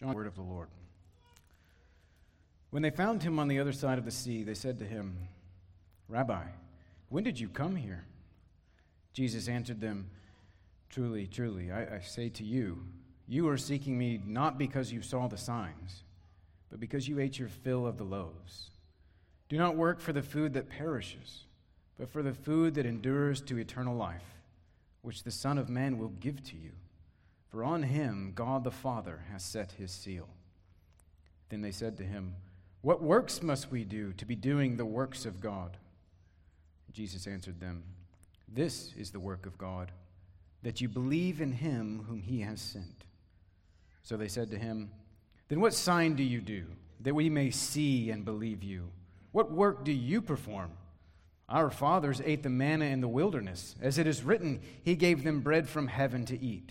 John, word of the Lord. When they found him on the other side of the sea, they said to him, Rabbi, when did you come here? Jesus answered them, Truly, truly, I, I, say to you, you are seeking me not because you saw the signs, but because you ate your fill of the loaves. Do not work for the food that perishes, but for the food that endures to eternal life, which the Son of Man will give to you. For on him God the Father has set his seal. Then they said to him, What works must we do to be doing the works of God? Jesus answered them, This is the work of God, that you believe in him whom he has sent. So they said to him, Then what sign do you do, that we may see and believe you? What work do you perform? Our fathers ate the manna in the wilderness. As it is written, He gave them bread from heaven to eat.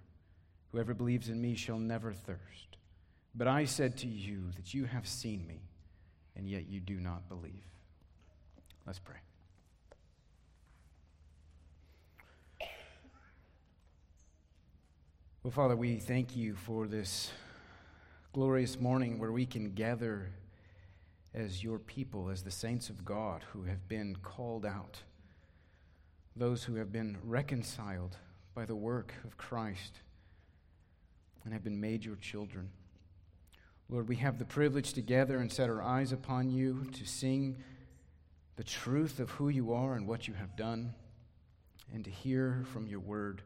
Whoever believes in me shall never thirst. But I said to you that you have seen me, and yet you do not believe. Let's pray. Well, Father, we thank you for this glorious morning where we can gather as your people, as the saints of God who have been called out, those who have been reconciled by the work of Christ and have been made your children. Lord, we have the privilege to gather and set our eyes upon you, to sing the truth of who you are and what you have done, and to hear from your word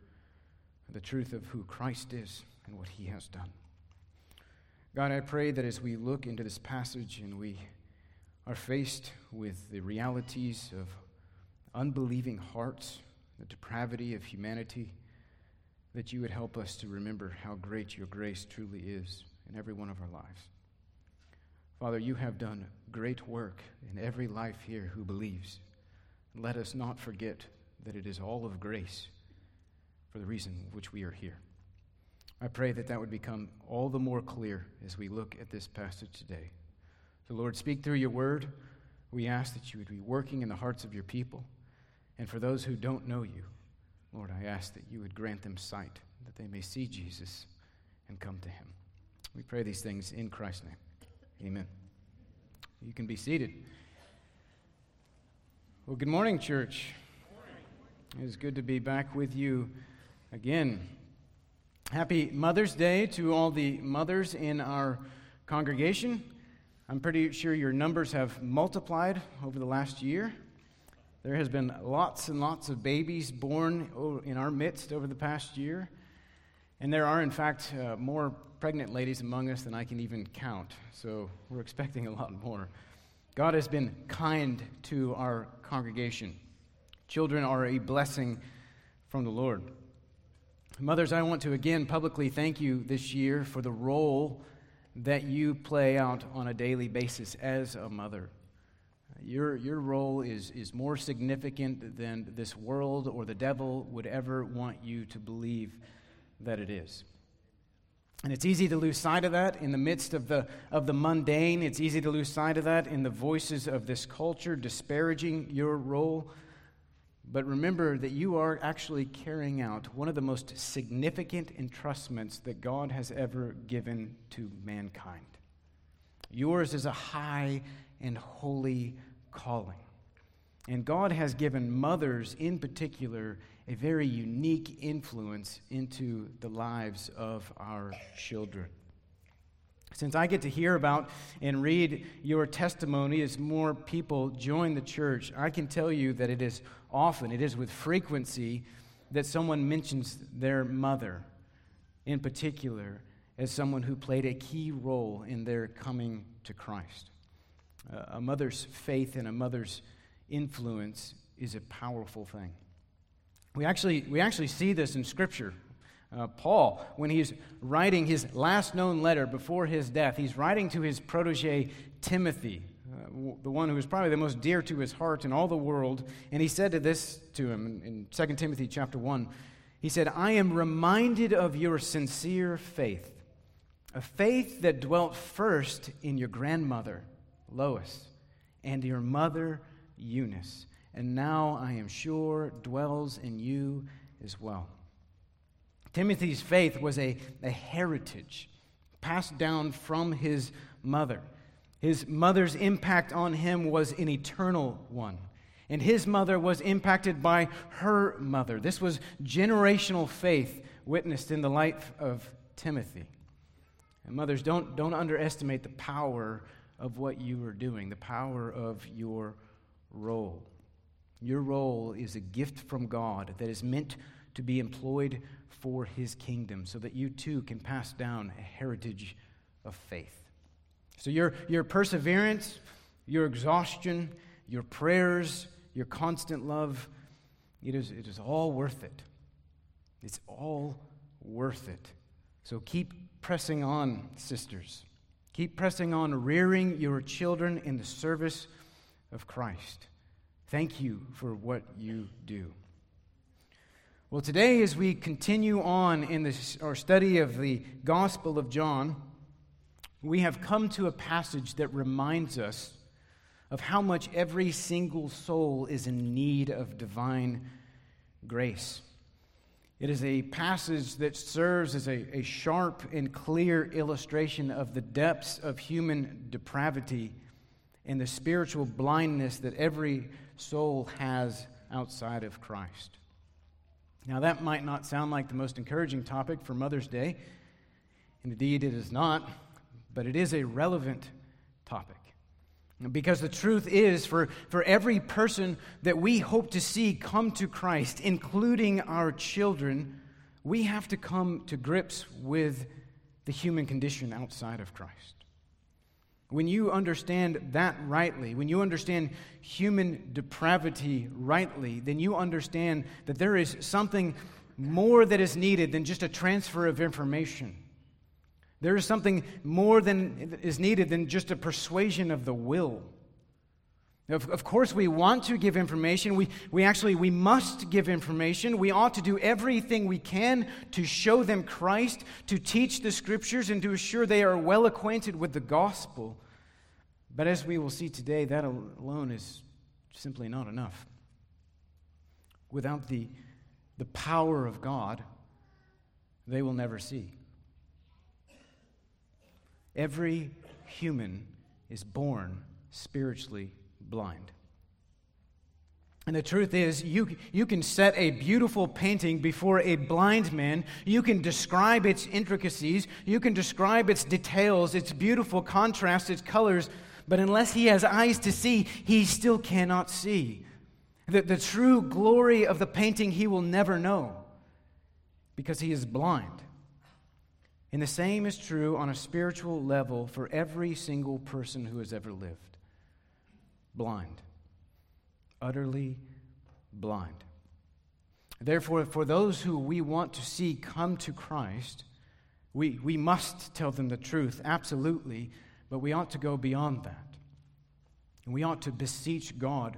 the truth of who Christ is and what he has done. God, I pray that as we look into this passage and we are faced with the realities of unbelieving hearts, the depravity of humanity, that you would help us to remember how great your grace truly is in every one of our lives. Father, you have done great work in every life here who believes. Let us not forget that it is all of grace for the reason which we are here. I pray that that would become all the more clear as we look at this passage today. So, Lord, speak through your word. We ask that you would be working in the hearts of your people. And for those who don't know you, Lord, I ask that you would grant them sight, that they may see Jesus and come to him. We pray these things in Christ's name. Amen. You can be seated. Well, good morning, church. It is good to be back with you again. Happy Mother's Day to all the mothers in our congregation. I'm pretty sure your numbers have multiplied over the last year. There has been lots and lots of babies born in our midst over the past year. And there are, in fact, uh, more pregnant ladies among us than I can even count. So we're expecting a lot more. God has been kind to our congregation. Children are a blessing from the Lord. Mothers, I want to again publicly thank you this year for the role that you play out on a daily basis as a mother. Your, your role is, is more significant than this world or the devil would ever want you to believe that it is. And it's easy to lose sight of that in the midst of the, of the mundane. It's easy to lose sight of that in the voices of this culture disparaging your role. But remember that you are actually carrying out one of the most significant entrustments that God has ever given to mankind. Yours is a high and holy calling. And God has given mothers, in particular, a very unique influence into the lives of our children. Since I get to hear about and read your testimony as more people join the church, I can tell you that it is often, it is with frequency, that someone mentions their mother in particular as someone who played a key role in their coming to Christ. A mother's faith and a mother's influence is a powerful thing. We actually, we actually see this in Scripture. Uh, Paul, when he's writing his last known letter before his death, he's writing to his protege Timothy, uh, the one who is probably the most dear to his heart in all the world. And he said to this to him in, in 2 Timothy chapter 1. He said, I am reminded of your sincere faith, a faith that dwelt first in your grandmother, Lois, and your mother, Eunice, and now I am sure dwells in you as well. Timothy's faith was a, a heritage passed down from his mother. His mother's impact on him was an eternal one. And his mother was impacted by her mother. This was generational faith witnessed in the life of Timothy. And mothers, don't, don't underestimate the power of what you are doing, the power of your role. Your role is a gift from God that is meant to be employed for his kingdom so that you too can pass down a heritage of faith. So, your, your perseverance, your exhaustion, your prayers, your constant love, it is, it is all worth it. It's all worth it. So, keep pressing on, sisters. Keep pressing on, rearing your children in the service of Christ. Thank you for what you do. Well, today, as we continue on in this, our study of the Gospel of John, we have come to a passage that reminds us of how much every single soul is in need of divine grace. It is a passage that serves as a, a sharp and clear illustration of the depths of human depravity and the spiritual blindness that every soul has outside of Christ. Now, that might not sound like the most encouraging topic for Mother's Day. and Indeed, it is not, but it is a relevant topic. Because the truth is, for, for every person that we hope to see come to Christ, including our children, we have to come to grips with the human condition outside of Christ. When you understand that rightly, when you understand human depravity rightly, then you understand that there is something more that is needed than just a transfer of information. There is something more than is needed than just a persuasion of the will. Of, of course, we want to give information. We, we actually, we must give information. We ought to do everything we can to show them Christ, to teach the scriptures, and to assure they are well acquainted with the gospel. But as we will see today, that alone is simply not enough. Without the, the power of God, they will never see. Every human is born spiritually blind. And the truth is, you, you can set a beautiful painting before a blind man. You can describe its intricacies. You can describe its details, its beautiful contrast, its colors. But unless he has eyes to see, he still cannot see. The, the true glory of the painting he will never know because he is blind. And the same is true on a spiritual level for every single person who has ever lived blind, utterly blind. Therefore, for those who we want to see come to Christ, we, we must tell them the truth, absolutely, but we ought to go beyond that. And we ought to beseech God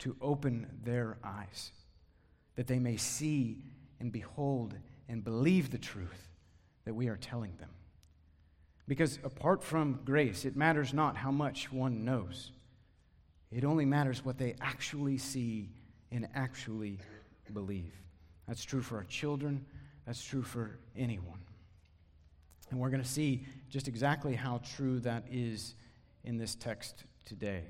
to open their eyes, that they may see and behold and believe the truth that we are telling them. Because apart from grace, it matters not how much one knows. It only matters what they actually see and actually believe. That's true for our children, that's true for anyone. And we're going to see just exactly how true that is in this text today.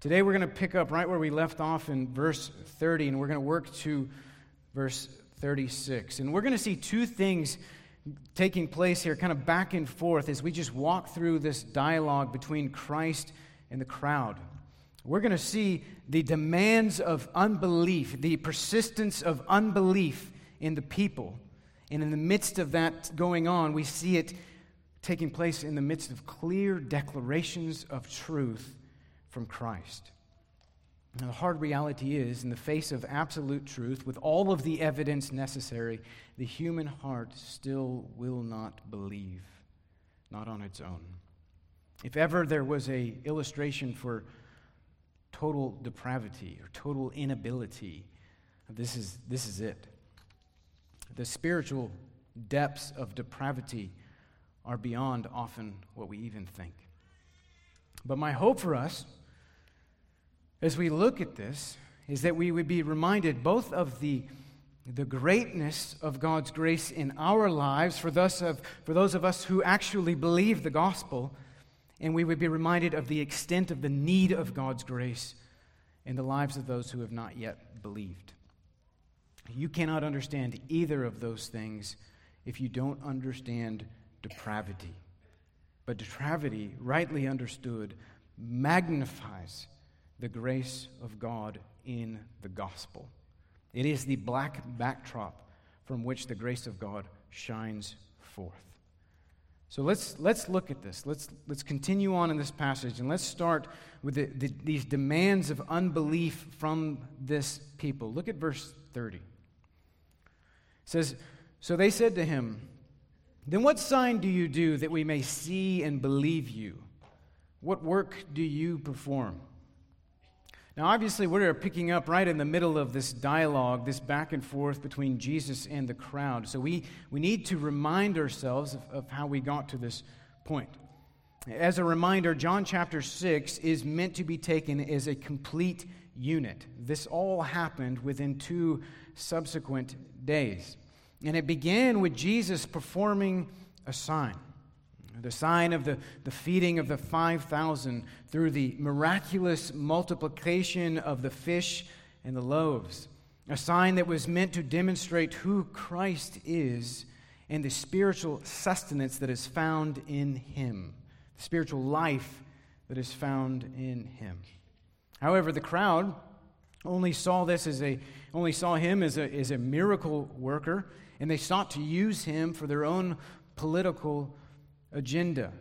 Today we're going to pick up right where we left off in verse 30, and we're going to work to verse 36. And we're going to see two things taking place here, kind of back and forth, as we just walk through this dialogue between Christ and the crowd. We're going to see the demands of unbelief, the persistence of unbelief in the people. And in the midst of that going on, we see it taking place in the midst of clear declarations of truth from Christ. The hard reality is, in the face of absolute truth, with all of the evidence necessary, the human heart still will not believe, not on its own. If ever there was a illustration for total depravity or total inability, this is, this is it. The spiritual depths of depravity are beyond often what we even think. But my hope for us as we look at this is that we would be reminded both of the, the greatness of God's grace in our lives for those, of, for those of us who actually believe the gospel, and we would be reminded of the extent of the need of God's grace in the lives of those who have not yet believed. You cannot understand either of those things if you don't understand depravity. But depravity, rightly understood, magnifies the grace of God in the gospel. It is the black backdrop from which the grace of God shines forth. So let's, let's look at this. Let's, let's continue on in this passage and let's start with the, the, these demands of unbelief from this people. Look at verse 30. It says, So they said to him, Then what sign do you do that we may see and believe you? What work do you perform? Now, obviously, we're picking up right in the middle of this dialogue, this back and forth between Jesus and the crowd. So we, we need to remind ourselves of, of how we got to this point. As a reminder, John chapter 6 is meant to be taken as a complete unit. This all happened within two subsequent days. And it began with Jesus performing a sign the sign of the, the feeding of the 5,000 through the miraculous multiplication of the fish and the loaves, a sign that was meant to demonstrate who Christ is and the spiritual sustenance that is found in him, the spiritual life that is found in him. However, the crowd only saw this as a only saw him as a, as a miracle worker, and they sought to use him for their own political agenda.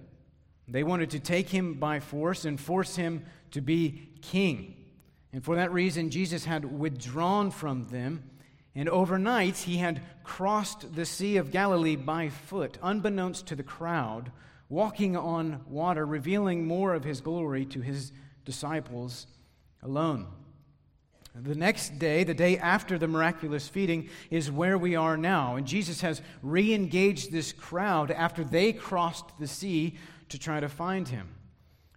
They wanted to take him by force and force him to be king. And for that reason, Jesus had withdrawn from them. And overnight, he had crossed the Sea of Galilee by foot, unbeknownst to the crowd, walking on water, revealing more of his glory to his disciples alone. The next day, the day after the miraculous feeding, is where we are now. And Jesus has re engaged this crowd after they crossed the sea to try to find him.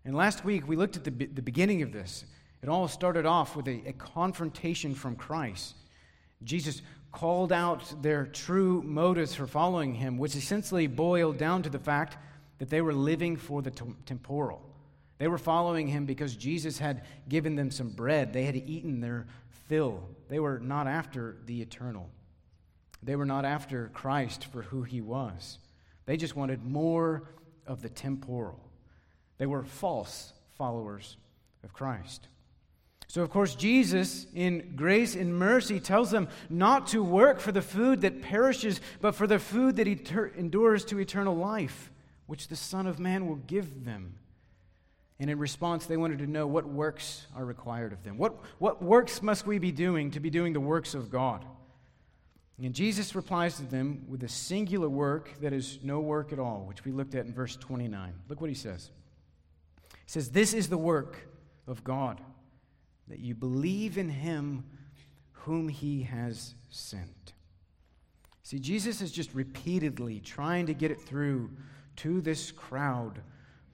And last week, we looked at the, the beginning of this. It all started off with a, a confrontation from Christ. Jesus called out their true motives for following him, which essentially boiled down to the fact that they were living for the temporal. They were following him because Jesus had given them some bread. They had eaten their fill. They were not after the eternal. They were not after Christ for who he was. They just wanted more of the temporal. They were false followers of Christ. So, of course, Jesus, in grace and mercy, tells them not to work for the food that perishes, but for the food that endures to eternal life, which the Son of Man will give them. And in response, they wanted to know what works are required of them. What, what works must we be doing to be doing the works of God? And Jesus replies to them with a singular work that is no work at all, which we looked at in verse 29. Look what he says. He says, This is the work of God, that you believe in him whom he has sent. See, Jesus is just repeatedly trying to get it through to this crowd,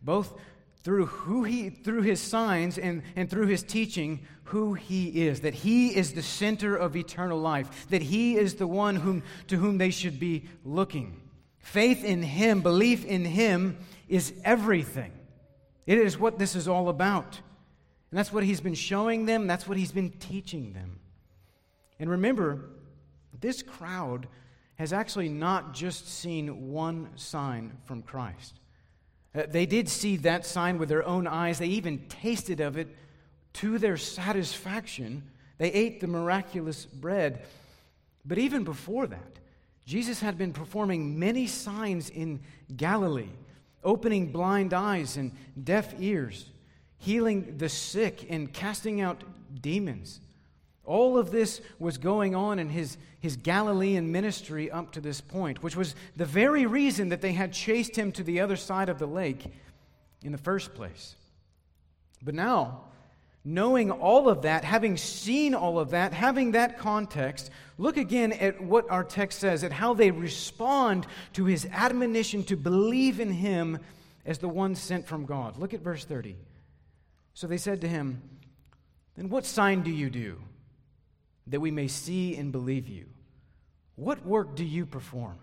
both through who he through his signs and, and through his teaching who he is that he is the center of eternal life that he is the one whom to whom they should be looking. Faith in him belief in him is everything. It is what this is all about. And that's what he's been showing them that's what he's been teaching them. And remember this crowd has actually not just seen one sign from christ Uh, they did see that sign with their own eyes. They even tasted of it to their satisfaction. They ate the miraculous bread. But even before that, Jesus had been performing many signs in Galilee, opening blind eyes and deaf ears, healing the sick, and casting out demons. All of this was going on in his, his Galilean ministry up to this point, which was the very reason that they had chased him to the other side of the lake in the first place. But now, knowing all of that, having seen all of that, having that context, look again at what our text says, at how they respond to his admonition to believe in him as the one sent from God. Look at verse 30. So they said to him, Then what sign do you do that we may see and believe you? What work do you perform?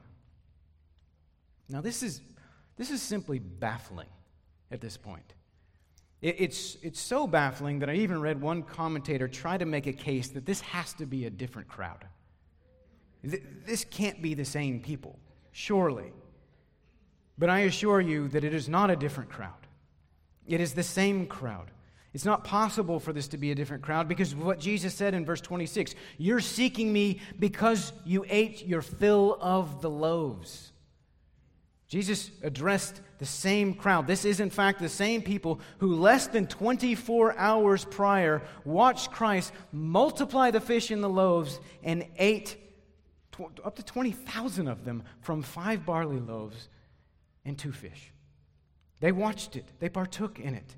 Now, this is, this is simply baffling at this point. It, it's, it's so baffling that I even read one commentator try to make a case that this has to be a different crowd. This can't be the same people, surely. But I assure you that it is not a different crowd. It is the same crowd. It's not possible for this to be a different crowd because of what Jesus said in verse 26 You're seeking me because you ate your fill of the loaves. Jesus addressed the same crowd. This is, in fact, the same people who, less than 24 hours prior, watched Christ multiply the fish and the loaves and ate up to 20,000 of them from five barley loaves and two fish. They watched it, they partook in it.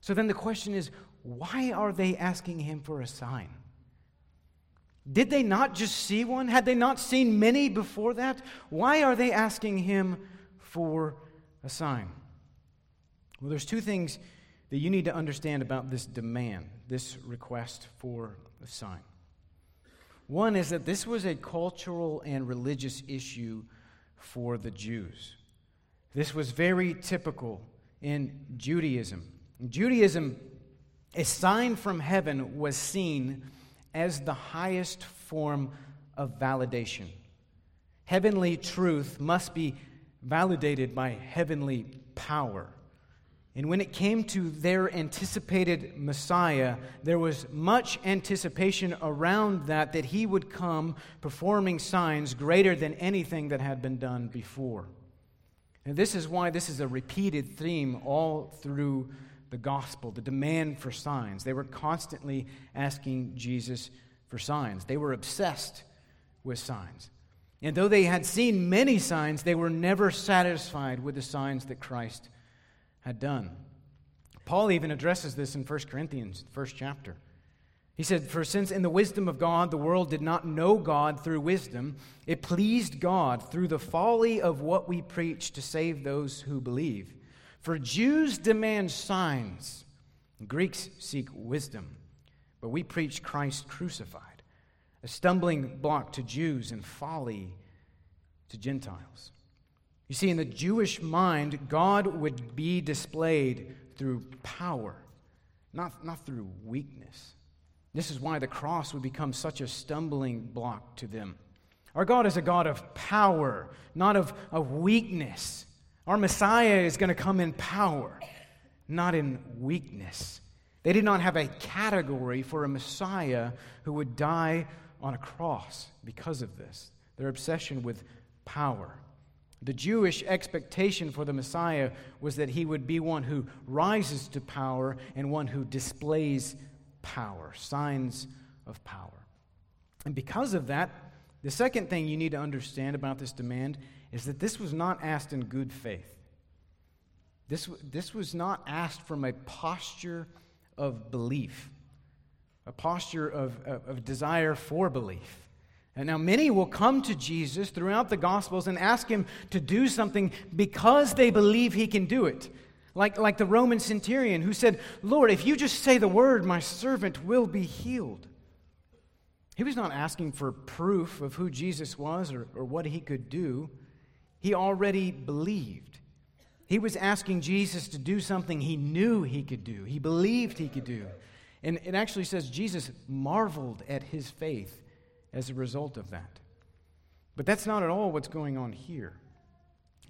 So then the question is why are they asking him for a sign? Did they not just see one? Had they not seen many before that? Why are they asking him for a sign? Well, there's two things that you need to understand about this demand, this request for a sign. One is that this was a cultural and religious issue for the Jews. This was very typical in Judaism. Judaism, a sign from heaven was seen as the highest form of validation. Heavenly truth must be validated by heavenly power. And when it came to their anticipated Messiah, there was much anticipation around that, that he would come performing signs greater than anything that had been done before. And this is why this is a repeated theme all through the gospel the demand for signs. They were constantly asking Jesus for signs, they were obsessed with signs. And though they had seen many signs, they were never satisfied with the signs that Christ had done. Paul even addresses this in 1 Corinthians, first chapter. He said, For since in the wisdom of God the world did not know God through wisdom, it pleased God through the folly of what we preach to save those who believe. For Jews demand signs, Greeks seek wisdom, but we preach Christ crucified, a stumbling block to Jews and folly to Gentiles. You see, in the Jewish mind, God would be displayed through power, not, not through weakness. This is why the cross would become such a stumbling block to them. Our God is a God of power, not of, of weakness. Our Messiah is going to come in power, not in weakness. They did not have a category for a Messiah who would die on a cross because of this. Their obsession with power. The Jewish expectation for the Messiah was that he would be one who rises to power and one who displays power, signs of power. And because of that, the second thing you need to understand about this demand is that this was not asked in good faith. This, this was not asked from a posture of belief, a posture of, of, of desire for belief. And now, many will come to Jesus throughout the Gospels and ask him to do something because they believe he can do it. Like, like the Roman centurion who said, Lord, if you just say the word, my servant will be healed. He was not asking for proof of who Jesus was or, or what he could do. He already believed. He was asking Jesus to do something he knew he could do, he believed he could do. And it actually says Jesus marveled at his faith as a result of that. But that's not at all what's going on here.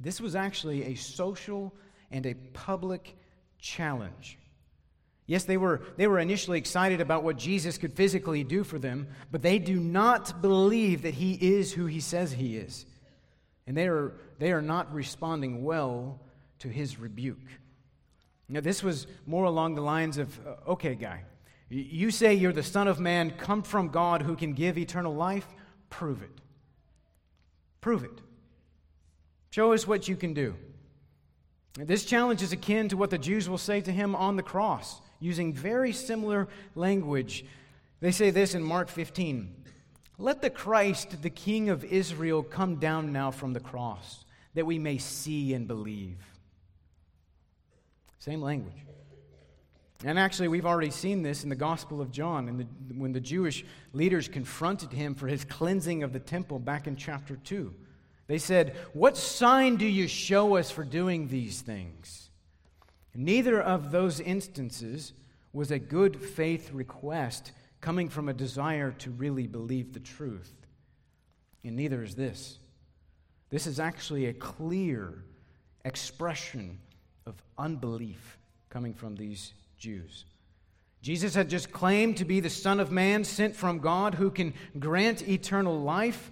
This was actually a social and a public challenge. Yes, they were, they were initially excited about what Jesus could physically do for them, but they do not believe that he is who he says he is. And they are, they are not responding well to his rebuke. Now, this was more along the lines of uh, okay, guy, You say you're the Son of Man, come from God who can give eternal life? Prove it. Prove it. Show us what you can do. This challenge is akin to what the Jews will say to him on the cross, using very similar language. They say this in Mark 15 Let the Christ, the King of Israel, come down now from the cross, that we may see and believe. Same language. And actually, we've already seen this in the Gospel of John, the, when the Jewish leaders confronted him for his cleansing of the temple back in chapter 2. They said, What sign do you show us for doing these things? Neither of those instances was a good faith request coming from a desire to really believe the truth. And neither is this. This is actually a clear expression of unbelief coming from these Jews. Jesus had just claimed to be the Son of Man sent from God who can grant eternal life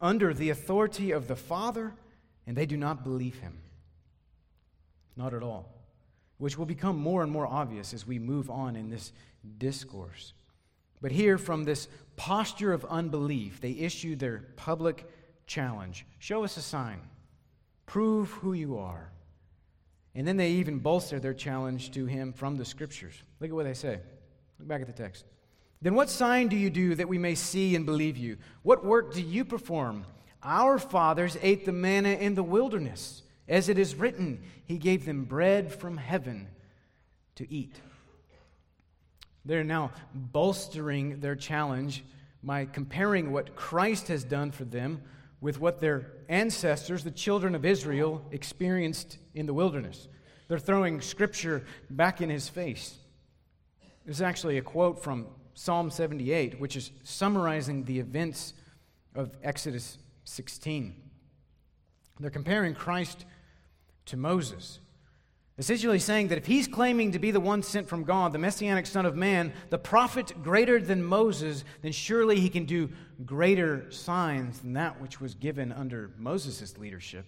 under the authority of the Father, and they do not believe him. Not at all. Which will become more and more obvious as we move on in this discourse. But here, from this posture of unbelief, they issue their public challenge Show us a sign, prove who you are. And then they even bolster their challenge to him from the scriptures. Look at what they say. Look back at the text. Then what sign do you do that we may see and believe you? What work do you perform? Our fathers ate the manna in the wilderness. As it is written, He gave them bread from heaven to eat. They're now bolstering their challenge by comparing what Christ has done for them with what their ancestors, the children of Israel, experienced in the wilderness. They're throwing scripture back in his face. There's actually a quote from Psalm 78, which is summarizing the events of Exodus 16. They're comparing Christ to Moses. Essentially saying that if he's claiming to be the one sent from God, the messianic Son of Man, the prophet greater than Moses, then surely he can do greater signs than that which was given under Moses' leadership.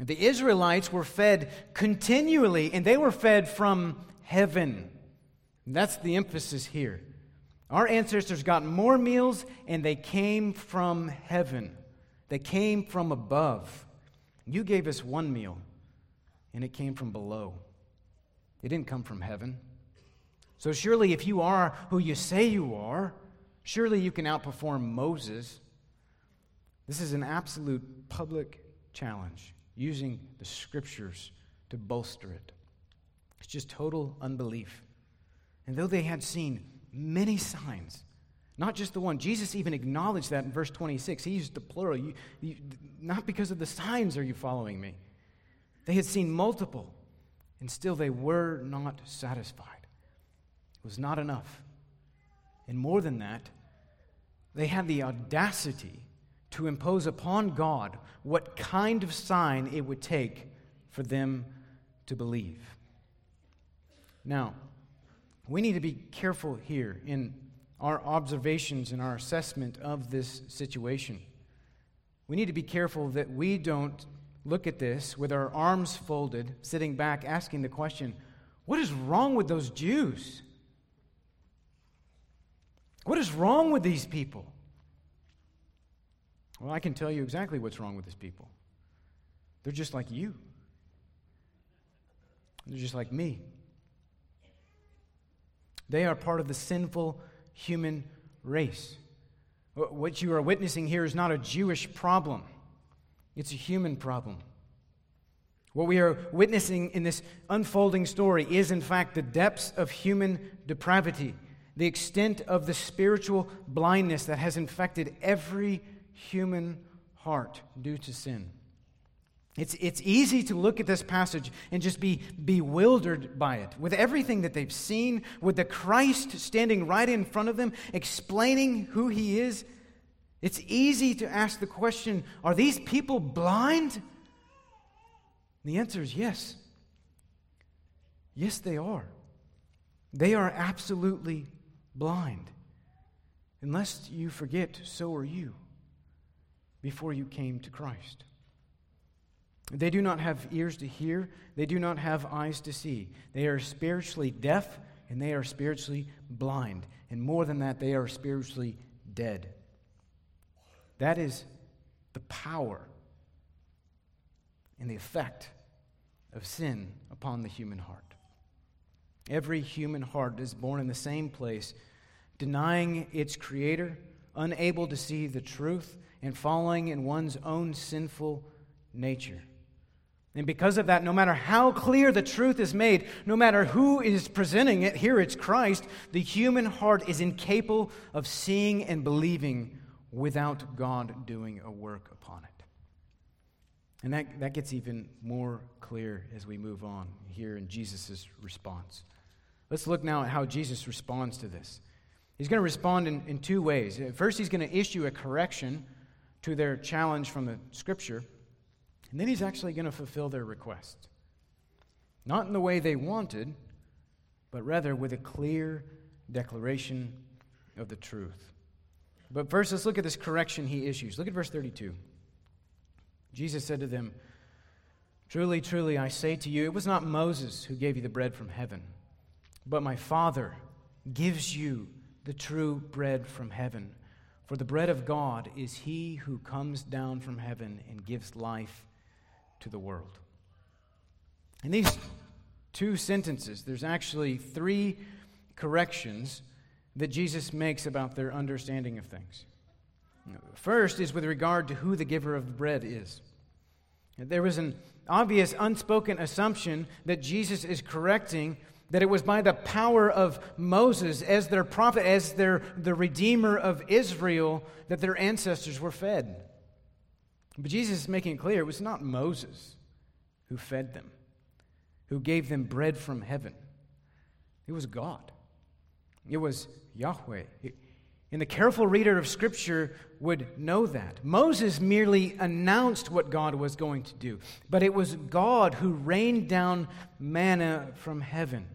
The Israelites were fed continually, and they were fed from heaven. And that's the emphasis here. Our ancestors got more meals, and they came from heaven. They came from above. You gave us one meal and it came from below. It didn't come from heaven. So, surely, if you are who you say you are, surely you can outperform Moses. This is an absolute public challenge using the scriptures to bolster it. It's just total unbelief. And though they had seen many signs, not just the one, Jesus even acknowledged that in verse 26. He used the plural. You, you, not because of the signs are you following me. They had seen multiple, and still they were not satisfied. It was not enough. And more than that, they had the audacity to impose upon God what kind of sign it would take for them to believe. Now, we need to be careful here in our observations and our assessment of this situation. We need to be careful that we don't look at this with our arms folded, sitting back, asking the question what is wrong with those Jews? What is wrong with these people? Well, I can tell you exactly what's wrong with these people. They're just like you, they're just like me. They are part of the sinful human race. What you are witnessing here is not a Jewish problem. It's a human problem. What we are witnessing in this unfolding story is, in fact, the depths of human depravity, the extent of the spiritual blindness that has infected every human heart due to sin. It's, it's easy to look at this passage and just be bewildered by it. With everything that they've seen, with the Christ standing right in front of them, explaining who he is, it's easy to ask the question are these people blind? The answer is yes. Yes, they are. They are absolutely blind. Unless you forget, so are you before you came to Christ. They do not have ears to hear, they do not have eyes to see. They are spiritually deaf and they are spiritually blind. And more than that, they are spiritually dead. That is the power and the effect of sin upon the human heart. Every human heart is born in the same place, denying its creator, unable to see the truth, and falling in one's own sinful nature. And because of that, no matter how clear the truth is made, no matter who is presenting it, here it's Christ, the human heart is incapable of seeing and believing without God doing a work upon it. And that, that gets even more clear as we move on here in Jesus' response. Let's look now at how Jesus responds to this. He's going to respond in, in two ways. First, he's going to issue a correction to their challenge from the scripture. And then he's actually going to fulfill their request. Not in the way they wanted, but rather with a clear declaration of the truth. But first, let's look at this correction he issues. Look at verse 32. Jesus said to them, Truly, truly, I say to you, it was not Moses who gave you the bread from heaven, but my Father gives you the true bread from heaven. For the bread of God is he who comes down from heaven and gives life to the world. In these two sentences, there's actually three corrections that Jesus makes about their understanding of things. First is with regard to who the giver of the bread is. There was an obvious, unspoken assumption that Jesus is correcting that it was by the power of Moses as their prophet, as their, the redeemer of Israel, that their ancestors were fed. But Jesus is making it clear it was not Moses who fed them, who gave them bread from heaven. It was God. It was Yahweh. and the careful reader of Scripture would know that. Moses merely announced what God was going to do, but it was God who rained down manna from heaven.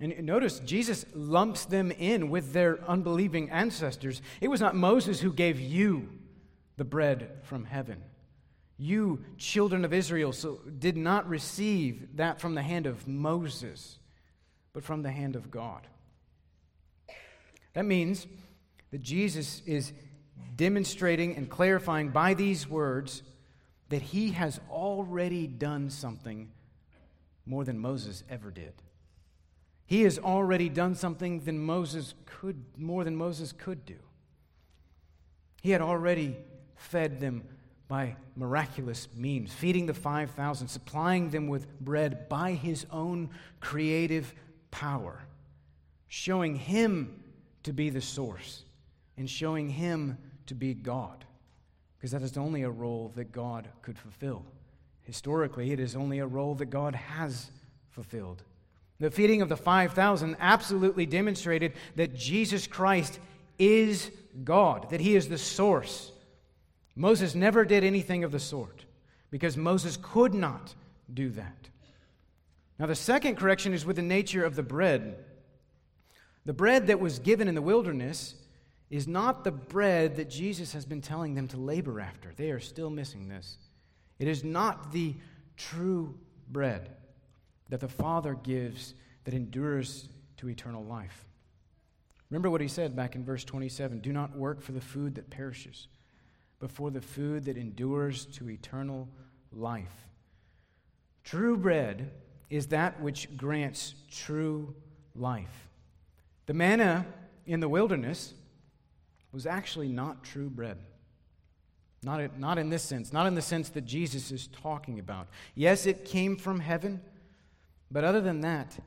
And notice, Jesus lumps them in with their unbelieving ancestors. It was not Moses who gave you the bread from heaven. You, children of Israel, so did not receive that from the hand of Moses, but from the hand of God. That means that Jesus is demonstrating and clarifying by these words that he has already done something more than Moses ever did. He has already done something than Moses could more than Moses could do. He had already fed them by miraculous means, feeding the 5,000, supplying them with bread by his own creative power, showing him to be the source and showing him to be God, because that is only a role that God could fulfill. Historically, it is only a role that God has fulfilled. The feeding of the 5,000 absolutely demonstrated that Jesus Christ is God, that he is the source Moses never did anything of the sort because Moses could not do that. Now, the second correction is with the nature of the bread. The bread that was given in the wilderness is not the bread that Jesus has been telling them to labor after. They are still missing this. It is not the true bread that the Father gives that endures to eternal life. Remember what he said back in verse 27 Do not work for the food that perishes but for the food that endures to eternal life. True bread is that which grants true life. The manna in the wilderness was actually not true bread. Not, not in this sense, not in the sense that Jesus is talking about. Yes, it came from heaven, but other than that,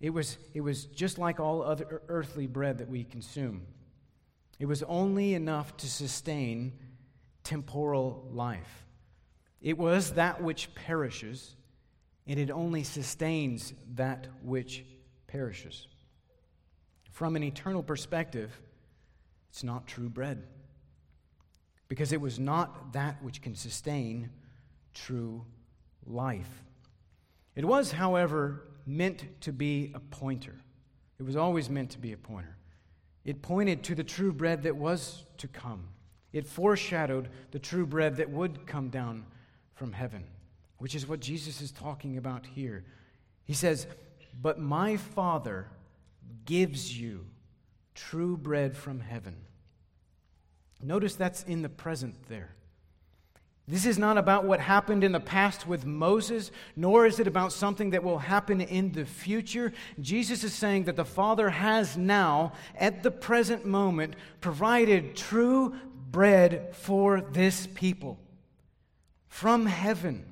it was, it was just like all other earthly bread that we consume. It was only enough to sustain temporal life. It was that which perishes, and it only sustains that which perishes. From an eternal perspective, it's not true bread. Because it was not that which can sustain true life. It was, however, meant to be a pointer. It was always meant to be a pointer. It pointed to the true bread that was to come. It foreshadowed the true bread that would come down from heaven, which is what Jesus is talking about here. He says, But my Father gives you true bread from heaven. Notice that's in the present there. This is not about what happened in the past with Moses, nor is it about something that will happen in the future. Jesus is saying that the Father has now, at the present moment, provided true bread for this people from heaven.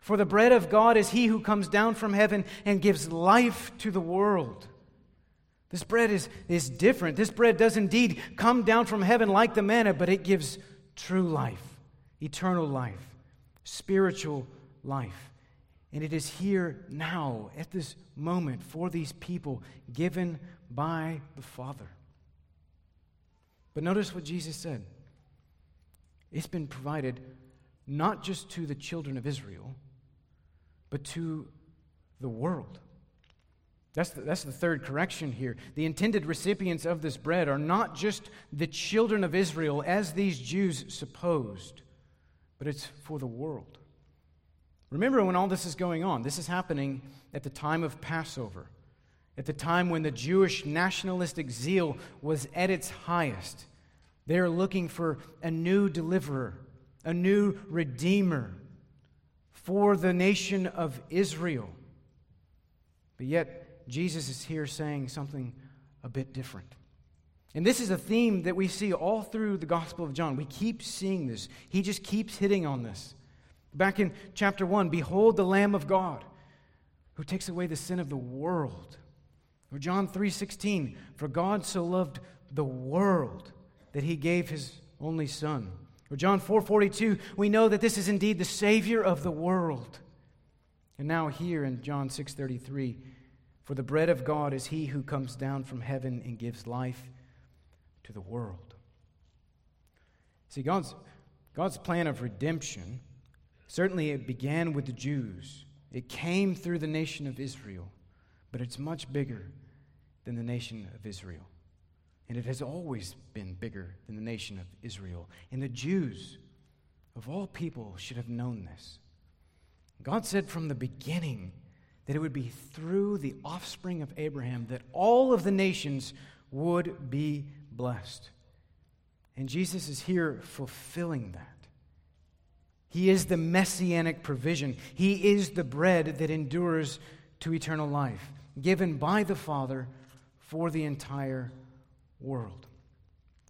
For the bread of God is he who comes down from heaven and gives life to the world. This bread is, is different. This bread does indeed come down from heaven like the manna, but it gives true life, eternal life, spiritual life. And it is here now, at this moment, for these people, given by the Father. But notice what Jesus said it's been provided not just to the children of Israel, but to the world. That's the, that's the third correction here. The intended recipients of this bread are not just the children of Israel, as these Jews supposed, but it's for the world. Remember when all this is going on, this is happening at the time of Passover, at the time when the Jewish nationalistic zeal was at its highest. They're looking for a new deliverer, a new redeemer for the nation of Israel. But yet, Jesus is here saying something a bit different. And this is a theme that we see all through the Gospel of John. We keep seeing this. He just keeps hitting on this. Back in chapter 1, behold the Lamb of God who takes away the sin of the world. Or John 3:16, for God so loved the world that he gave his only son. Or John 4:42, we know that this is indeed the savior of the world. And now here in John 6:33, for the bread of God is he who comes down from heaven and gives life to the world. See, God's, God's plan of redemption, certainly it began with the Jews, it came through the nation of Israel, but it's much bigger than the nation of Israel. And it has always been bigger than the nation of Israel. And the Jews, of all people, should have known this. God said from the beginning, that it would be through the offspring of Abraham that all of the nations would be blessed. And Jesus is here fulfilling that. He is the messianic provision, He is the bread that endures to eternal life, given by the Father for the entire world.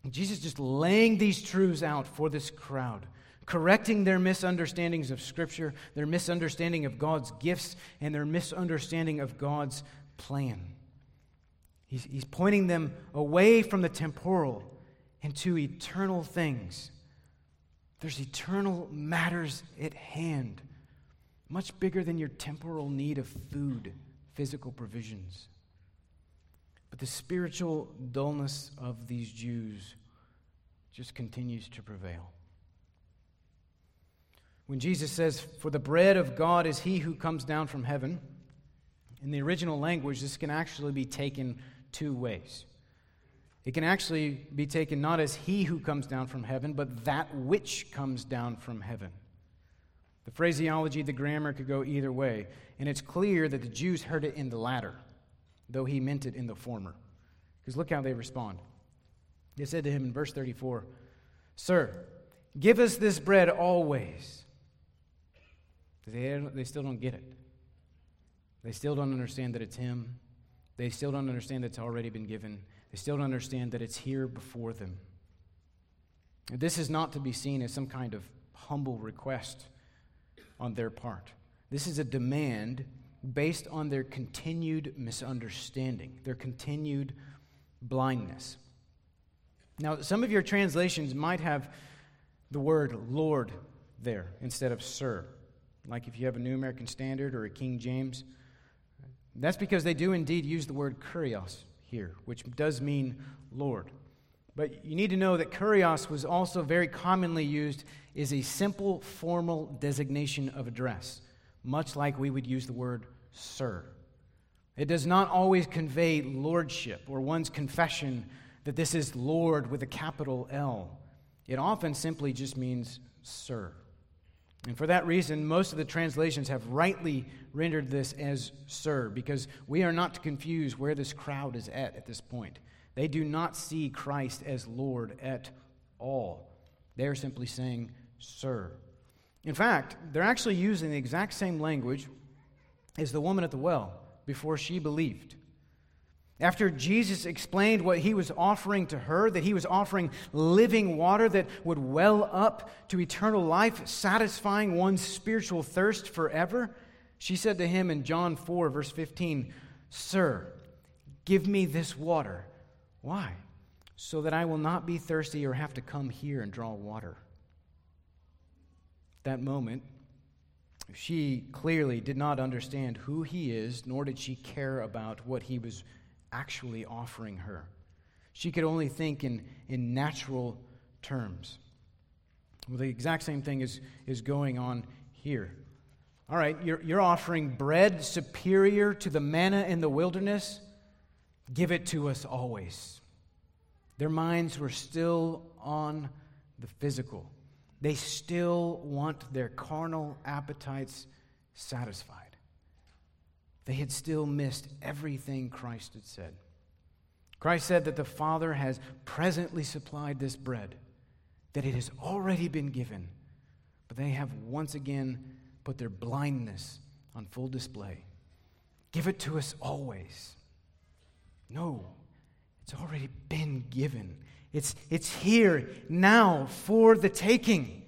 And Jesus just laying these truths out for this crowd correcting their misunderstandings of Scripture, their misunderstanding of God's gifts, and their misunderstanding of God's plan. He's, he's pointing them away from the temporal into eternal things. There's eternal matters at hand, much bigger than your temporal need of food, physical provisions. But the spiritual dullness of these Jews just continues to prevail. When Jesus says, For the bread of God is he who comes down from heaven, in the original language, this can actually be taken two ways. It can actually be taken not as he who comes down from heaven, but that which comes down from heaven. The phraseology, the grammar could go either way, and it's clear that the Jews heard it in the latter, though he meant it in the former. Because look how they respond. They said to him in verse 34 Sir, give us this bread always. They, they still don't get it. They still don't understand that it's Him. They still don't understand that it's already been given. They still don't understand that it's here before them. And this is not to be seen as some kind of humble request on their part. This is a demand based on their continued misunderstanding, their continued blindness. Now, some of your translations might have the word Lord there instead of Sir like if you have a New American Standard or a King James. That's because they do indeed use the word kurios here, which does mean Lord. But you need to know that kurios was also very commonly used as a simple formal designation of address, much like we would use the word sir. It does not always convey lordship or one's confession that this is Lord with a capital L. It often simply just means sir. And for that reason, most of the translations have rightly rendered this as Sir, because we are not to confuse where this crowd is at at this point. They do not see Christ as Lord at all. They are simply saying, Sir. In fact, they're actually using the exact same language as the woman at the well before she believed. After Jesus explained what he was offering to her, that he was offering living water that would well up to eternal life, satisfying one's spiritual thirst forever, she said to him in John 4, verse 15, Sir, give me this water. Why? So that I will not be thirsty or have to come here and draw water. That moment, she clearly did not understand who he is, nor did she care about what he was actually offering her. She could only think in, in natural terms. Well, the exact same thing is, is going on here. All right, you're, you're offering bread superior to the manna in the wilderness. Give it to us always. Their minds were still on the physical. They still want their carnal appetites satisfied. They had still missed everything Christ had said. Christ said that the Father has presently supplied this bread, that it has already been given, but they have once again put their blindness on full display. Give it to us always. No, it's already been given. It's, it's here now for the taking.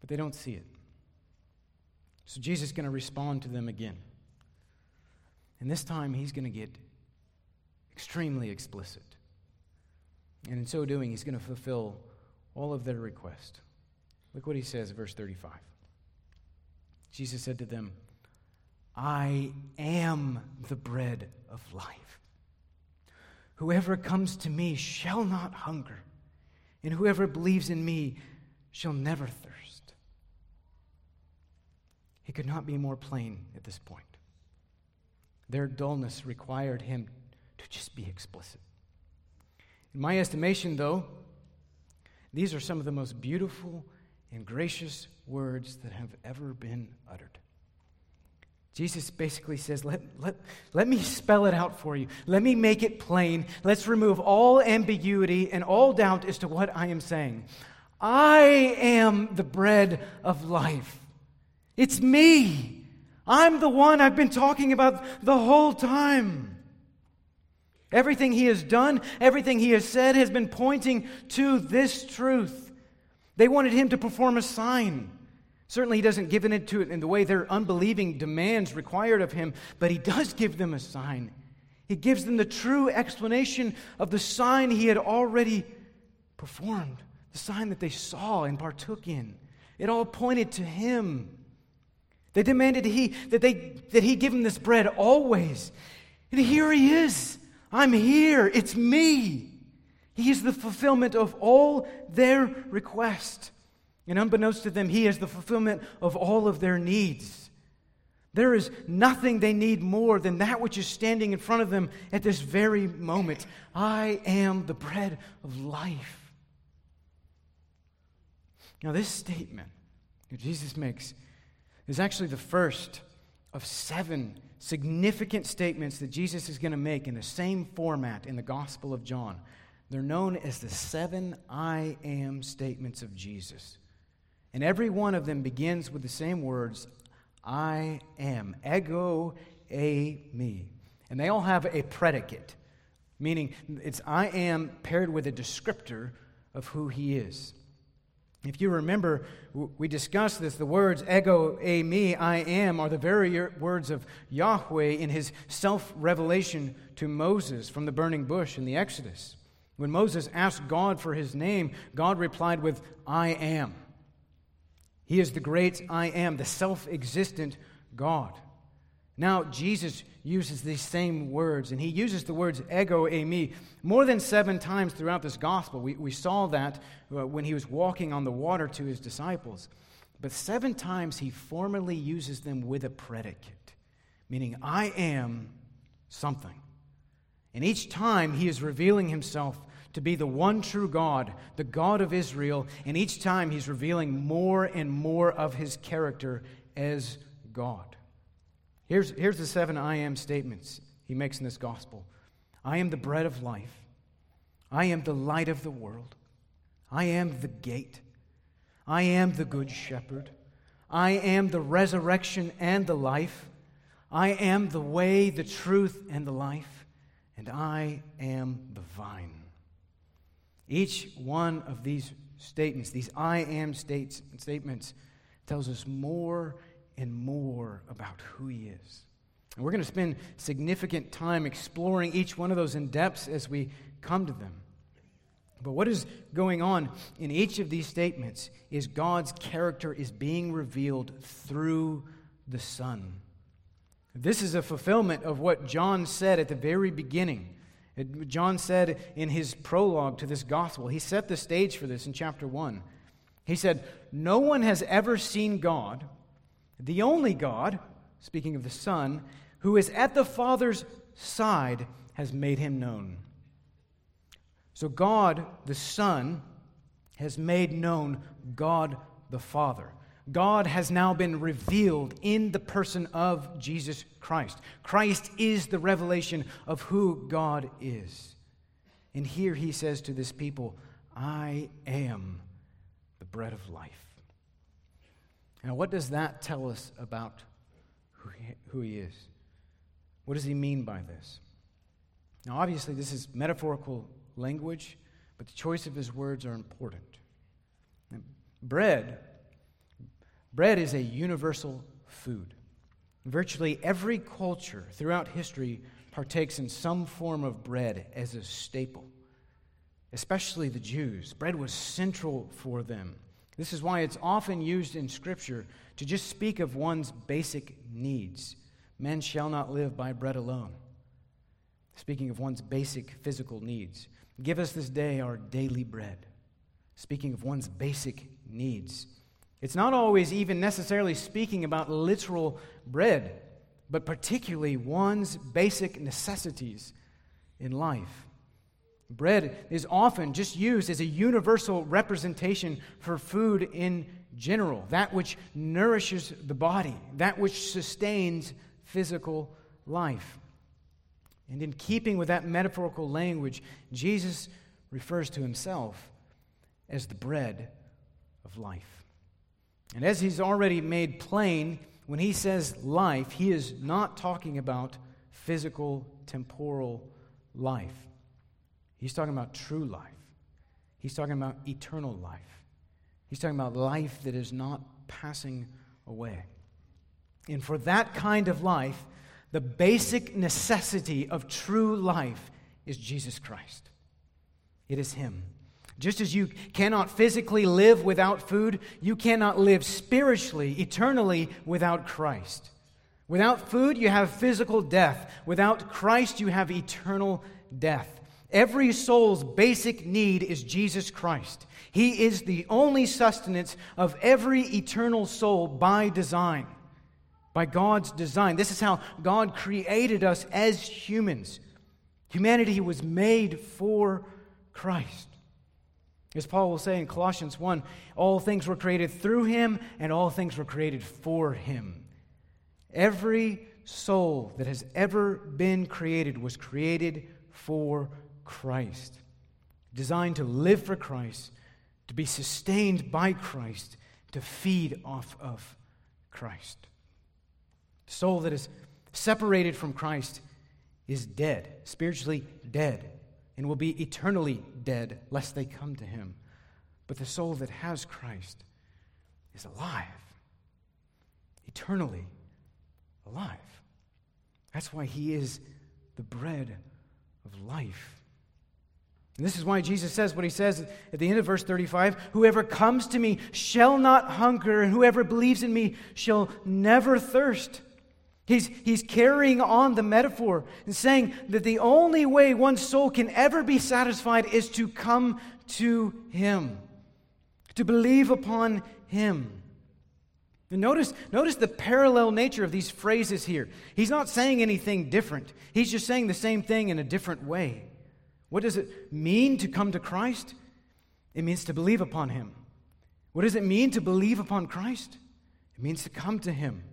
But they don't see it. So Jesus is going to respond to them again. And this time he's going to get extremely explicit. And in so doing, he's going to fulfill all of their request. Look what he says, verse 35. Jesus said to them, I am the bread of life. Whoever comes to me shall not hunger, and whoever believes in me shall never thirst. He could not be more plain at this point. Their dullness required him to just be explicit. In my estimation, though, these are some of the most beautiful and gracious words that have ever been uttered. Jesus basically says, let, let, let me spell it out for you. Let me make it plain. Let's remove all ambiguity and all doubt as to what I am saying. I am the bread of life. It's me. I'm the one I've been talking about the whole time. Everything he has done, everything he has said has been pointing to this truth. They wanted him to perform a sign. Certainly, he doesn't give it to it in the way their unbelieving demands required of him, but he does give them a sign. He gives them the true explanation of the sign he had already performed, the sign that they saw and partook in. It all pointed to him. They demanded he, that, they, that he give them this bread always. And here he is. I'm here. It's me. He is the fulfillment of all their requests. And unbeknownst to them, He is the fulfillment of all of their needs. There is nothing they need more than that which is standing in front of them at this very moment. I am the bread of life. Now, this statement that Jesus makes is actually the first of seven significant statements that Jesus is going to make in the same format in the Gospel of John. They're known as the seven I am statements of Jesus. And every one of them begins with the same words I am. Ego, a me. And they all have a predicate, meaning it's I am paired with a descriptor of who he is. If you remember, we discussed this. The words ego, eimi, I am are the very words of Yahweh in his self revelation to Moses from the burning bush in the Exodus. When Moses asked God for his name, God replied with, I am. He is the great I am, the self existent God. Now, Jesus uses these same words, and he uses the words ego, eimi, more than seven times throughout this gospel. We, we saw that uh, when he was walking on the water to his disciples. But seven times he formally uses them with a predicate, meaning, I am something. And each time he is revealing himself to be the one true God, the God of Israel, and each time he's revealing more and more of his character as God. Here's, here's the seven I am statements he makes in this gospel. I am the bread of life, I am the light of the world, I am the gate, I am the good shepherd, I am the resurrection and the life, I am the way, the truth, and the life, and I am the vine. Each one of these statements, these I am states, statements, tells us more and more about who He is. And we're going to spend significant time exploring each one of those in depth as we come to them. But what is going on in each of these statements is God's character is being revealed through the Son. This is a fulfillment of what John said at the very beginning. John said in his prologue to this gospel, he set the stage for this in chapter 1. He said, No one has ever seen God, the only God, speaking of the Son, who is at the Father's side, has made him known. So God, the Son, has made known God the Father. God has now been revealed in the person of Jesus Christ. Christ is the revelation of who God is. And here he says to this people, I am the bread of life. Now, what does that tell us about who he, who he is? What does he mean by this? Now, obviously, this is metaphorical language, but the choice of his words are important. Bread Bread is a universal food. Virtually every culture throughout history partakes in some form of bread as a staple, especially the Jews. Bread was central for them. This is why it's often used in Scripture to just speak of one's basic needs. Men shall not live by bread alone. Speaking of one's basic physical needs. Give us this day our daily bread. Speaking of one's basic needs. It's not always even necessarily speaking about literal bread, but particularly one's basic necessities in life. Bread is often just used as a universal representation for food in general, that which nourishes the body, that which sustains physical life. And in keeping with that metaphorical language, Jesus refers to himself as the bread of life. And as he's already made plain, when he says life, he is not talking about physical, temporal life. He's talking about true life. He's talking about eternal life. He's talking about life that is not passing away. And for that kind of life, the basic necessity of true life is Jesus Christ. It is Him. Just as you cannot physically live without food, you cannot live spiritually, eternally, without Christ. Without food, you have physical death. Without Christ, you have eternal death. Every soul's basic need is Jesus Christ. He is the only sustenance of every eternal soul by design, by God's design. This is how God created us as humans. Humanity was made for Christ. As Paul will say in Colossians 1, all things were created through him, and all things were created for him. Every soul that has ever been created was created for Christ, designed to live for Christ, to be sustained by Christ, to feed off of Christ. The soul that is separated from Christ is dead, spiritually dead and will be eternally dead lest they come to him. But the soul that has Christ is alive, eternally alive. That's why he is the bread of life. And this is why Jesus says what he says at the end of verse 35 Whoever comes to me shall not hunger, and whoever believes in me shall never thirst. He's, he's carrying on the metaphor and saying that the only way one's soul can ever be satisfied is to come to Him, to believe upon Him. And notice, notice the parallel nature of these phrases here. He's not saying anything different, he's just saying the same thing in a different way. What does it mean to come to Christ? It means to believe upon him. What does it mean to believe upon Christ? It means to come to him.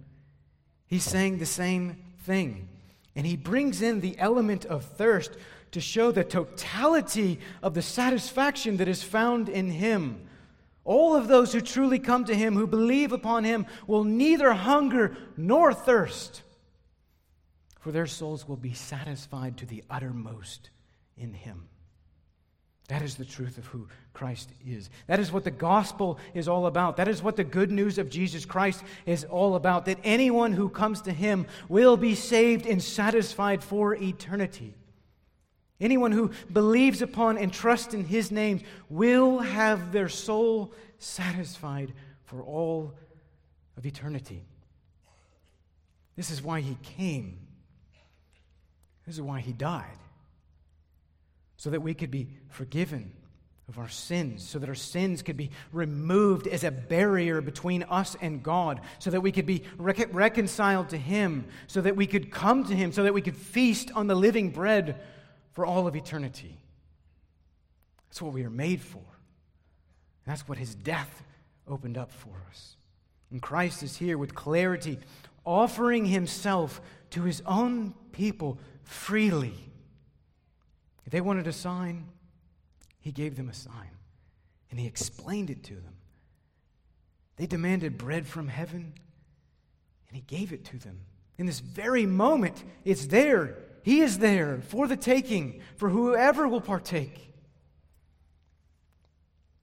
He's saying the same thing. And he brings in the element of thirst to show the totality of the satisfaction that is found in him. All of those who truly come to him, who believe upon him, will neither hunger nor thirst, for their souls will be satisfied to the uttermost in him. That is the truth of who Christ is. That is what the gospel is all about. That is what the good news of Jesus Christ is all about. That anyone who comes to him will be saved and satisfied for eternity. Anyone who believes upon and trusts in his name will have their soul satisfied for all of eternity. This is why he came. This is why he died. So that we could be forgiven of our sins, so that our sins could be removed as a barrier between us and God, so that we could be rec- reconciled to Him, so that we could come to Him, so that we could feast on the living bread for all of eternity. That's what we are made for. That's what his death opened up for us. And Christ is here with clarity, offering himself to his own people freely. If they wanted a sign, he gave them a sign, and he explained it to them. They demanded bread from heaven, and he gave it to them. In this very moment, it's there he is there for the taking, for whoever will partake.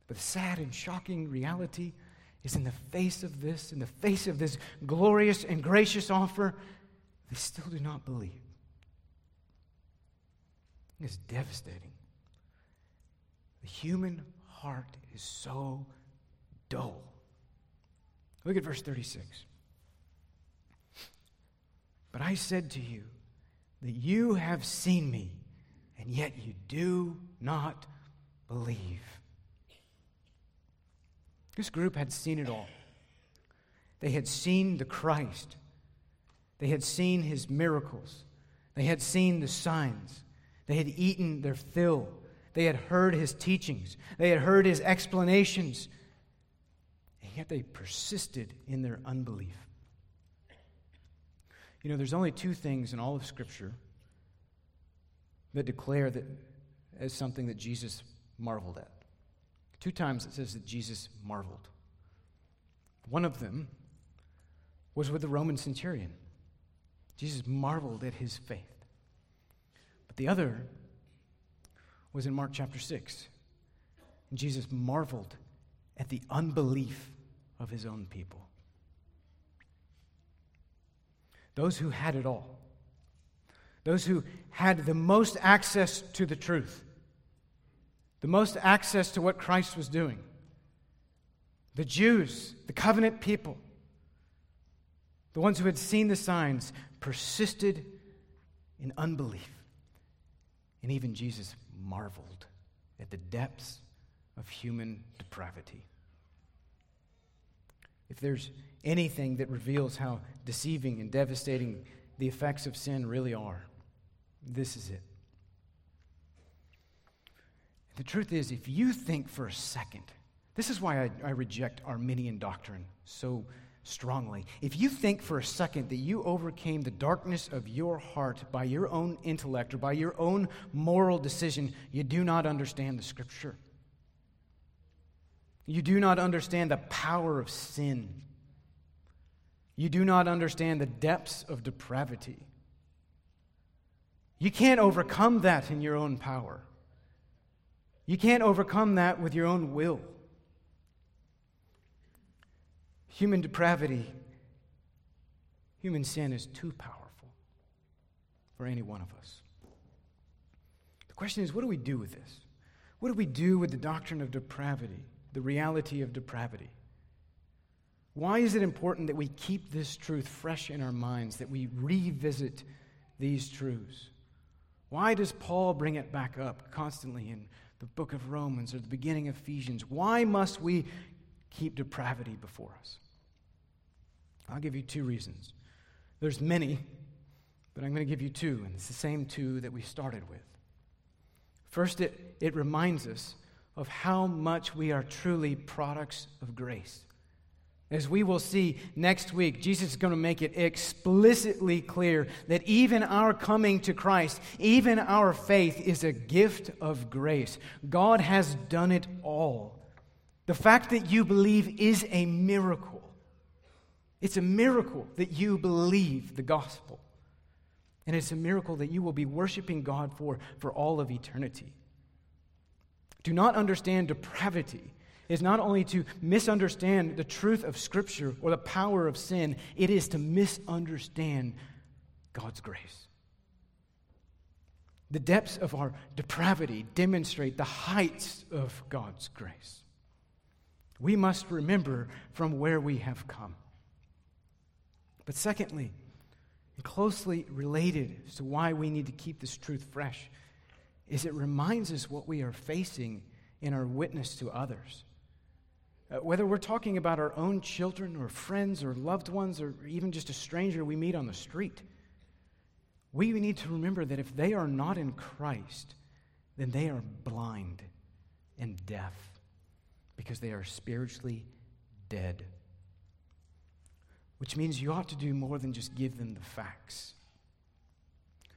But the sad and shocking reality is in the face of this, in the face of this glorious and gracious offer, they still do not believe. It's devastating. The human heart is so dull. Look at verse 36. But I said to you, that you have seen me, and yet you do not believe. This group had seen it all. They had seen the Christ, they had seen his miracles, they had seen the signs, they had eaten their fill, they had heard his teachings, they had heard his explanations, and yet they persisted in their unbelief. You know, there's only two things in all of Scripture that declare that as something that Jesus marveled at. Two times it says that Jesus marveled. One of them was with the Roman centurion. Jesus marveled at his faith. The other was in Mark chapter 6. And Jesus marveled at the unbelief of his own people those who had it all, those who had the most access to the truth, the most access to what Christ was doing. The Jews, the covenant people, the ones who had seen the signs, persisted in unbelief. And even Jesus marveled at the depths of human depravity. If there's anything that reveals how deceiving and devastating the effects of sin really are. This is it. The truth is, if you think for a second, this is why I, I, reject Arminian doctrine so strongly. If you think for a second that you overcame the darkness of your heart by your own intellect or by your own moral decision, you do not understand the Scripture. You do not understand the power of sin. You do not understand the depths of depravity. You can't overcome that in your own power. You can't overcome that with your own will. Human depravity, human sin is too powerful for any one of us. The question is what do we do with this? What do we do with the doctrine of depravity, the reality of depravity? Why is it important that we keep this truth fresh in our minds, that we revisit these truths? Why does Paul bring it back up constantly in the book of Romans or the beginning of Ephesians? Why must we keep depravity before us? I'll give you two reasons. There's many, but I'm going to give you two, and it's the same two that we started with. First, it, it reminds us of how much we are truly products of grace. As we will see next week, Jesus is going to make it explicitly clear that even our coming to Christ, even our faith, is a gift of grace. God has done it all. The fact that you believe is a miracle. It's a miracle that you believe the gospel. And it's a miracle that you will be worshiping God for for all of eternity. Do not understand depravity is not only to misunderstand the truth of Scripture or the power of sin, it is to misunderstand God's grace. The depths of our depravity demonstrate the heights of God's grace. We must remember from where we have come. But secondly, and closely related to why we need to keep this truth fresh, is it reminds us what we are facing in our witness to others. Uh, whether we're talking about our own children or friends or loved ones or even just a stranger we meet on the street, we need to remember that if they are not in Christ, then they are blind and deaf because they are spiritually dead. Which means you ought to do more than just give them the facts.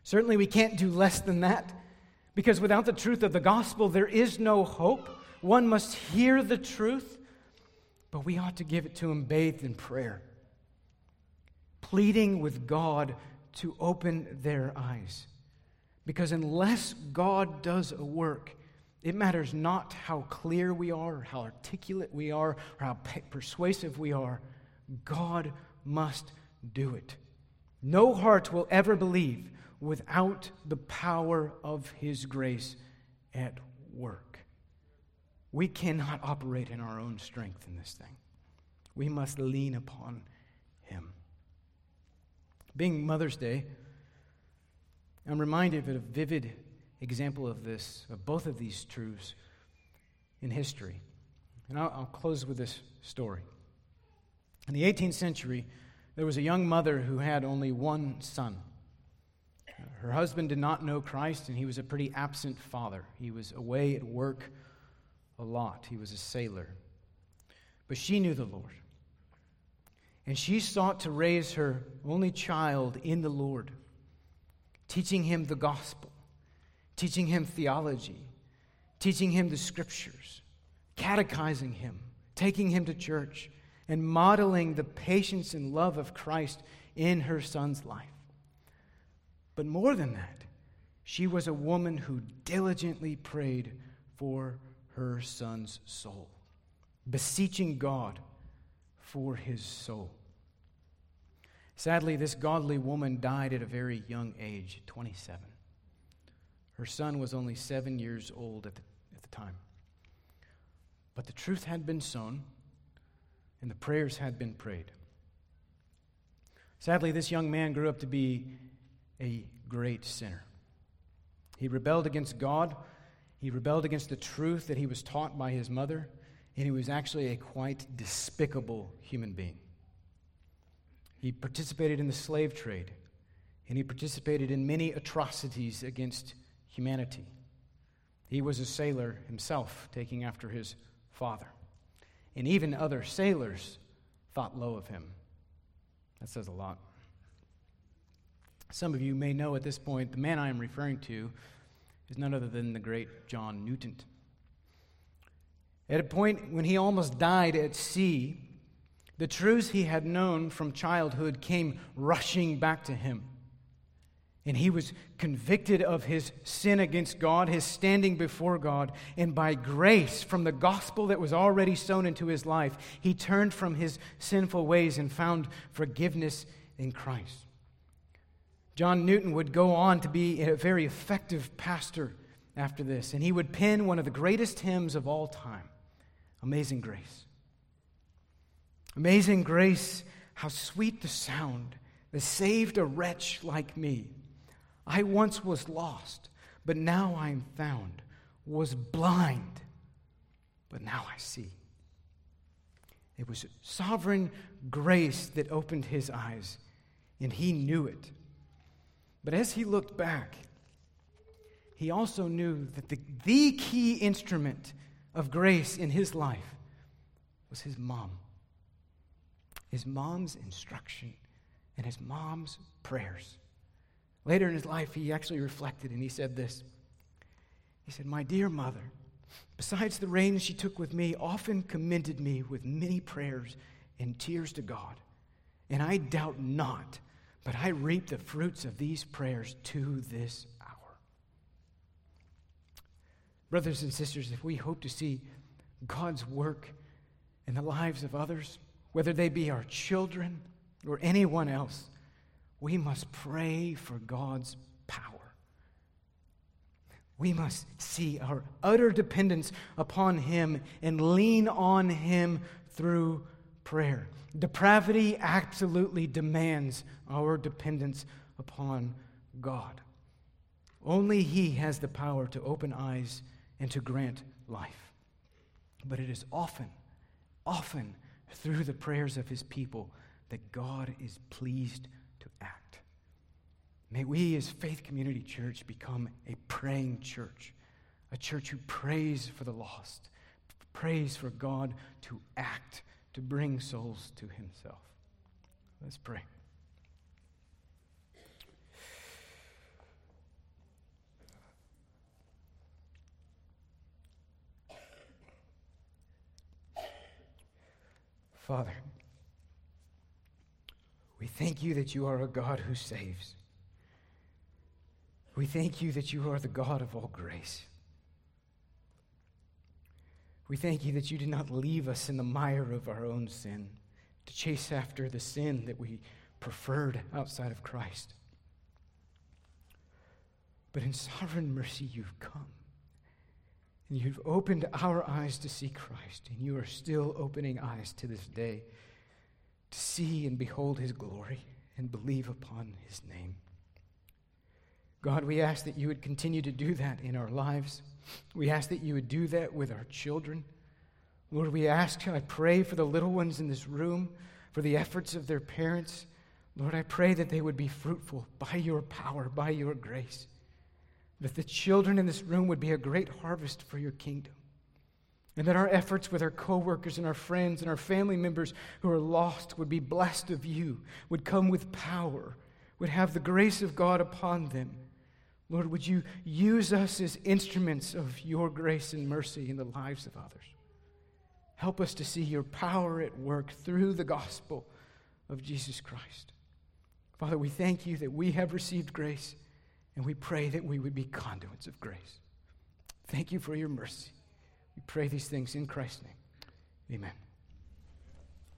Certainly, we can't do less than that because without the truth of the gospel, there is no hope. One must hear the truth but we ought to give it to Him bathed in prayer, pleading with God to open their eyes. Because unless God does a work, it matters not how clear we are, or how articulate we are, or how persuasive we are. God must do it. No heart will ever believe without the power of His grace at work. We cannot operate in our own strength in this thing. We must lean upon Him. Being Mother's Day, I'm reminded of a vivid example of this, of both of these truths in history. And I'll, I'll close with this story. In the 18th century, there was a young mother who had only one son. Her husband did not know Christ, and he was a pretty absent father. He was away at work a lot. He was a sailor. But she knew the Lord. And she sought to raise her only child in the Lord, teaching him the gospel, teaching him theology, teaching him the scriptures, catechizing him, taking him to church, and modeling the patience and love of Christ in her son's life. But more than that, she was a woman who diligently prayed for her son's soul, beseeching God for his soul. Sadly, this godly woman died at a very young age, 27. Her son was only seven years old at the, at the time. But the truth had been sown, and the prayers had been prayed. Sadly, this young man grew up to be a great sinner. He rebelled against God he rebelled against the truth that he was taught by his mother, and he was actually a quite despicable human being. He participated in the slave trade, and he participated in many atrocities against humanity. He was a sailor himself, taking after his father. And even other sailors thought low of him. That says a lot. Some of you may know at this point the man I am referring to is none other than the great John Newton. At a point when he almost died at sea, the truths he had known from childhood came rushing back to him. And he was convicted of his sin against God, his standing before God. And by grace, from the gospel that was already sown into his life, he turned from his sinful ways and found forgiveness in Christ. John Newton would go on to be a very effective pastor after this, and he would pen one of the greatest hymns of all time Amazing Grace. Amazing Grace, how sweet the sound that saved a wretch like me. I once was lost, but now I am found, was blind, but now I see. It was sovereign grace that opened his eyes, and he knew it. But as he looked back, he also knew that the, the key instrument of grace in his life was his mom. His mom's instruction and his mom's prayers. Later in his life, he actually reflected and he said this. He said, My dear mother, besides the reins she took with me, often commended me with many prayers and tears to God. And I doubt not, but I reap the fruits of these prayers to this hour. Brothers and sisters, if we hope to see God's work in the lives of others, whether they be our children or anyone else, we must pray for God's power. We must see our utter dependence upon Him and lean on Him through prayer. Depravity absolutely demands our dependence upon God. Only He has the power to open eyes and to grant life. But it is often, often through the prayers of His people that God is pleased. May we, as Faith Community Church, become a praying church, a church who prays for the lost, prays for God to act, to bring souls to Himself. Let's pray. Father, we thank you that you are a God who saves. We thank you that you are the God of all grace. We thank you that you did not leave us in the mire of our own sin to chase after the sin that we preferred outside of Christ. But in sovereign mercy, you've come. And you've opened our eyes to see Christ, and you are still opening eyes to this day to see and behold his glory and believe upon his name. God, we ask that you would continue to do that in our lives. We ask that you would do that with our children. Lord, we ask, I pray for the little ones in this room, for the efforts of their parents. Lord, I pray that they would be fruitful by your power, by your grace. That the children in this room would be a great harvest for your kingdom. And that our efforts with our coworkers and our friends and our family members who are lost would be blessed of you, would come with power, would have the grace of God upon them. Lord, would you use us as instruments of your grace and mercy in the lives of others? Help us to see your power at work through the gospel of Jesus Christ. Father, we thank you that we have received grace, and we pray that we would be conduits of grace. Thank you for your mercy. We pray these things in Christ's name. Amen.